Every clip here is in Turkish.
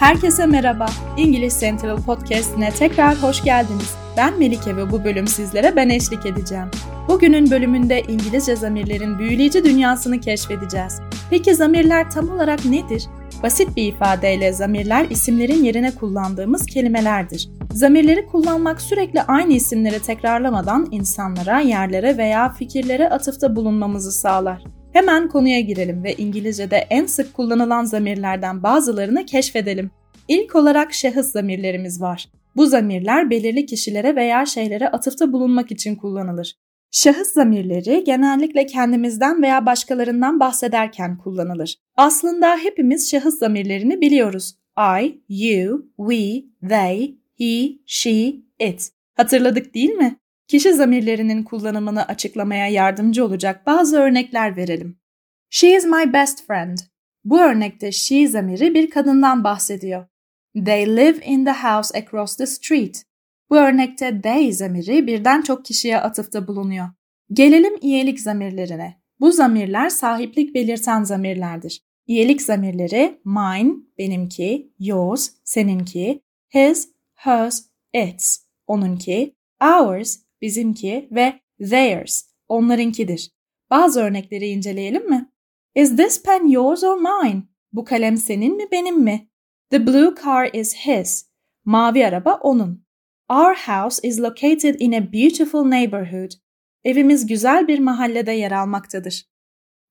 Herkese merhaba. İngiliz Central Podcast'ine tekrar hoş geldiniz. Ben Melike ve bu bölüm sizlere ben eşlik edeceğim. Bugünün bölümünde İngilizce zamirlerin büyüleyici dünyasını keşfedeceğiz. Peki zamirler tam olarak nedir? Basit bir ifadeyle zamirler isimlerin yerine kullandığımız kelimelerdir. Zamirleri kullanmak sürekli aynı isimleri tekrarlamadan insanlara, yerlere veya fikirlere atıfta bulunmamızı sağlar. Hemen konuya girelim ve İngilizce'de en sık kullanılan zamirlerden bazılarını keşfedelim. İlk olarak şahıs zamirlerimiz var. Bu zamirler belirli kişilere veya şeylere atıfta bulunmak için kullanılır. Şahıs zamirleri genellikle kendimizden veya başkalarından bahsederken kullanılır. Aslında hepimiz şahıs zamirlerini biliyoruz. I, you, we, they, he, she, it. Hatırladık değil mi? Kişi zamirlerinin kullanımını açıklamaya yardımcı olacak bazı örnekler verelim. She is my best friend. Bu örnekte she zamiri bir kadından bahsediyor. They live in the house across the street. Bu örnekte they zamiri birden çok kişiye atıfta bulunuyor. Gelelim iyilik zamirlerine. Bu zamirler sahiplik belirten zamirlerdir. İyilik zamirleri mine, benimki, yours, seninki, his, hers, its, onunki, ours, bizimki ve theirs, onlarınkidir. Bazı örnekleri inceleyelim mi? Is this pen yours or mine? Bu kalem senin mi benim mi? The blue car is his. Mavi araba onun. Our house is located in a beautiful neighborhood. Evimiz güzel bir mahallede yer almaktadır.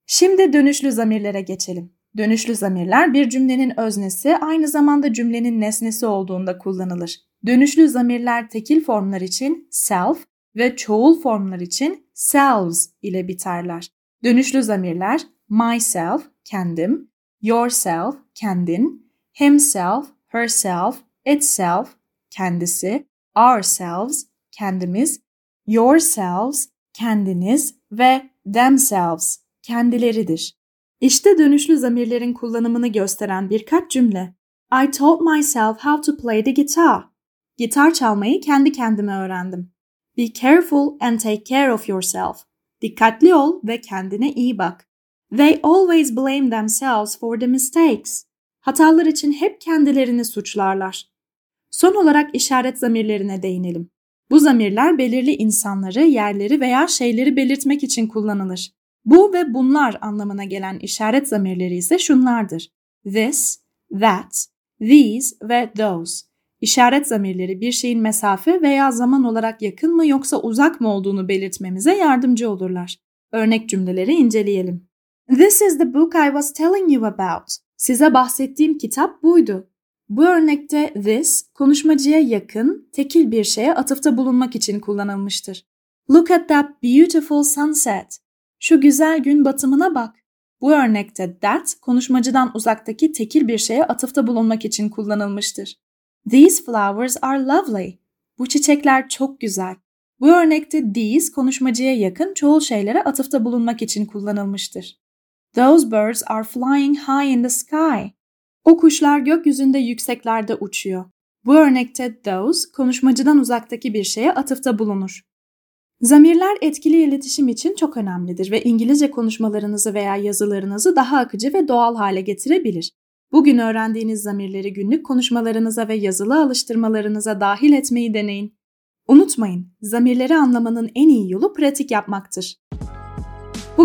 Şimdi dönüşlü zamirlere geçelim. Dönüşlü zamirler bir cümlenin öznesi aynı zamanda cümlenin nesnesi olduğunda kullanılır. Dönüşlü zamirler tekil formlar için self ve çoğul formlar için selves ile biterler. Dönüşlü zamirler myself, kendim, yourself, kendin, himself, herself, itself, kendisi, ourselves, kendimiz, yourselves, kendiniz ve themselves, kendileridir. İşte dönüşlü zamirlerin kullanımını gösteren birkaç cümle. I taught myself how to play the guitar. Gitar çalmayı kendi kendime öğrendim. Be careful and take care of yourself. Dikkatli ol ve kendine iyi bak. They always blame themselves for the mistakes. Hatalar için hep kendilerini suçlarlar. Son olarak işaret zamirlerine değinelim. Bu zamirler belirli insanları, yerleri veya şeyleri belirtmek için kullanılır. Bu ve bunlar anlamına gelen işaret zamirleri ise şunlardır. This, that, these ve those. İşaret zamirleri bir şeyin mesafe veya zaman olarak yakın mı yoksa uzak mı olduğunu belirtmemize yardımcı olurlar. Örnek cümleleri inceleyelim. This is the book I was telling you about. Size bahsettiğim kitap buydu. Bu örnekte this konuşmacıya yakın, tekil bir şeye atıfta bulunmak için kullanılmıştır. Look at that beautiful sunset. Şu güzel gün batımına bak. Bu örnekte that konuşmacıdan uzaktaki tekil bir şeye atıfta bulunmak için kullanılmıştır. These flowers are lovely. Bu çiçekler çok güzel. Bu örnekte these konuşmacıya yakın çoğul şeylere atıfta bulunmak için kullanılmıştır. Those birds are flying high in the sky. O kuşlar gökyüzünde yükseklerde uçuyor. Bu örnekte those konuşmacıdan uzaktaki bir şeye atıfta bulunur. Zamirler etkili iletişim için çok önemlidir ve İngilizce konuşmalarınızı veya yazılarınızı daha akıcı ve doğal hale getirebilir. Bugün öğrendiğiniz zamirleri günlük konuşmalarınıza ve yazılı alıştırmalarınıza dahil etmeyi deneyin. Unutmayın, zamirleri anlamanın en iyi yolu pratik yapmaktır.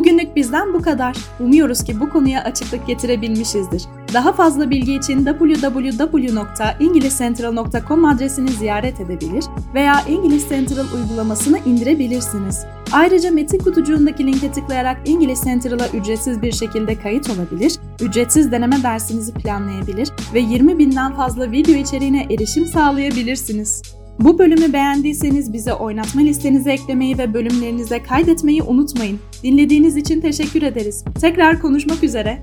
Bugünlük bizden bu kadar. Umuyoruz ki bu konuya açıklık getirebilmişizdir. Daha fazla bilgi için www.ingilizcentral.com adresini ziyaret edebilir veya İngiliz Central uygulamasını indirebilirsiniz. Ayrıca metin kutucuğundaki linke tıklayarak İngiliz Central'a ücretsiz bir şekilde kayıt olabilir, ücretsiz deneme dersinizi planlayabilir ve 20 binden fazla video içeriğine erişim sağlayabilirsiniz. Bu bölümü beğendiyseniz bize oynatma listenize eklemeyi ve bölümlerinize kaydetmeyi unutmayın. Dinlediğiniz için teşekkür ederiz. Tekrar konuşmak üzere.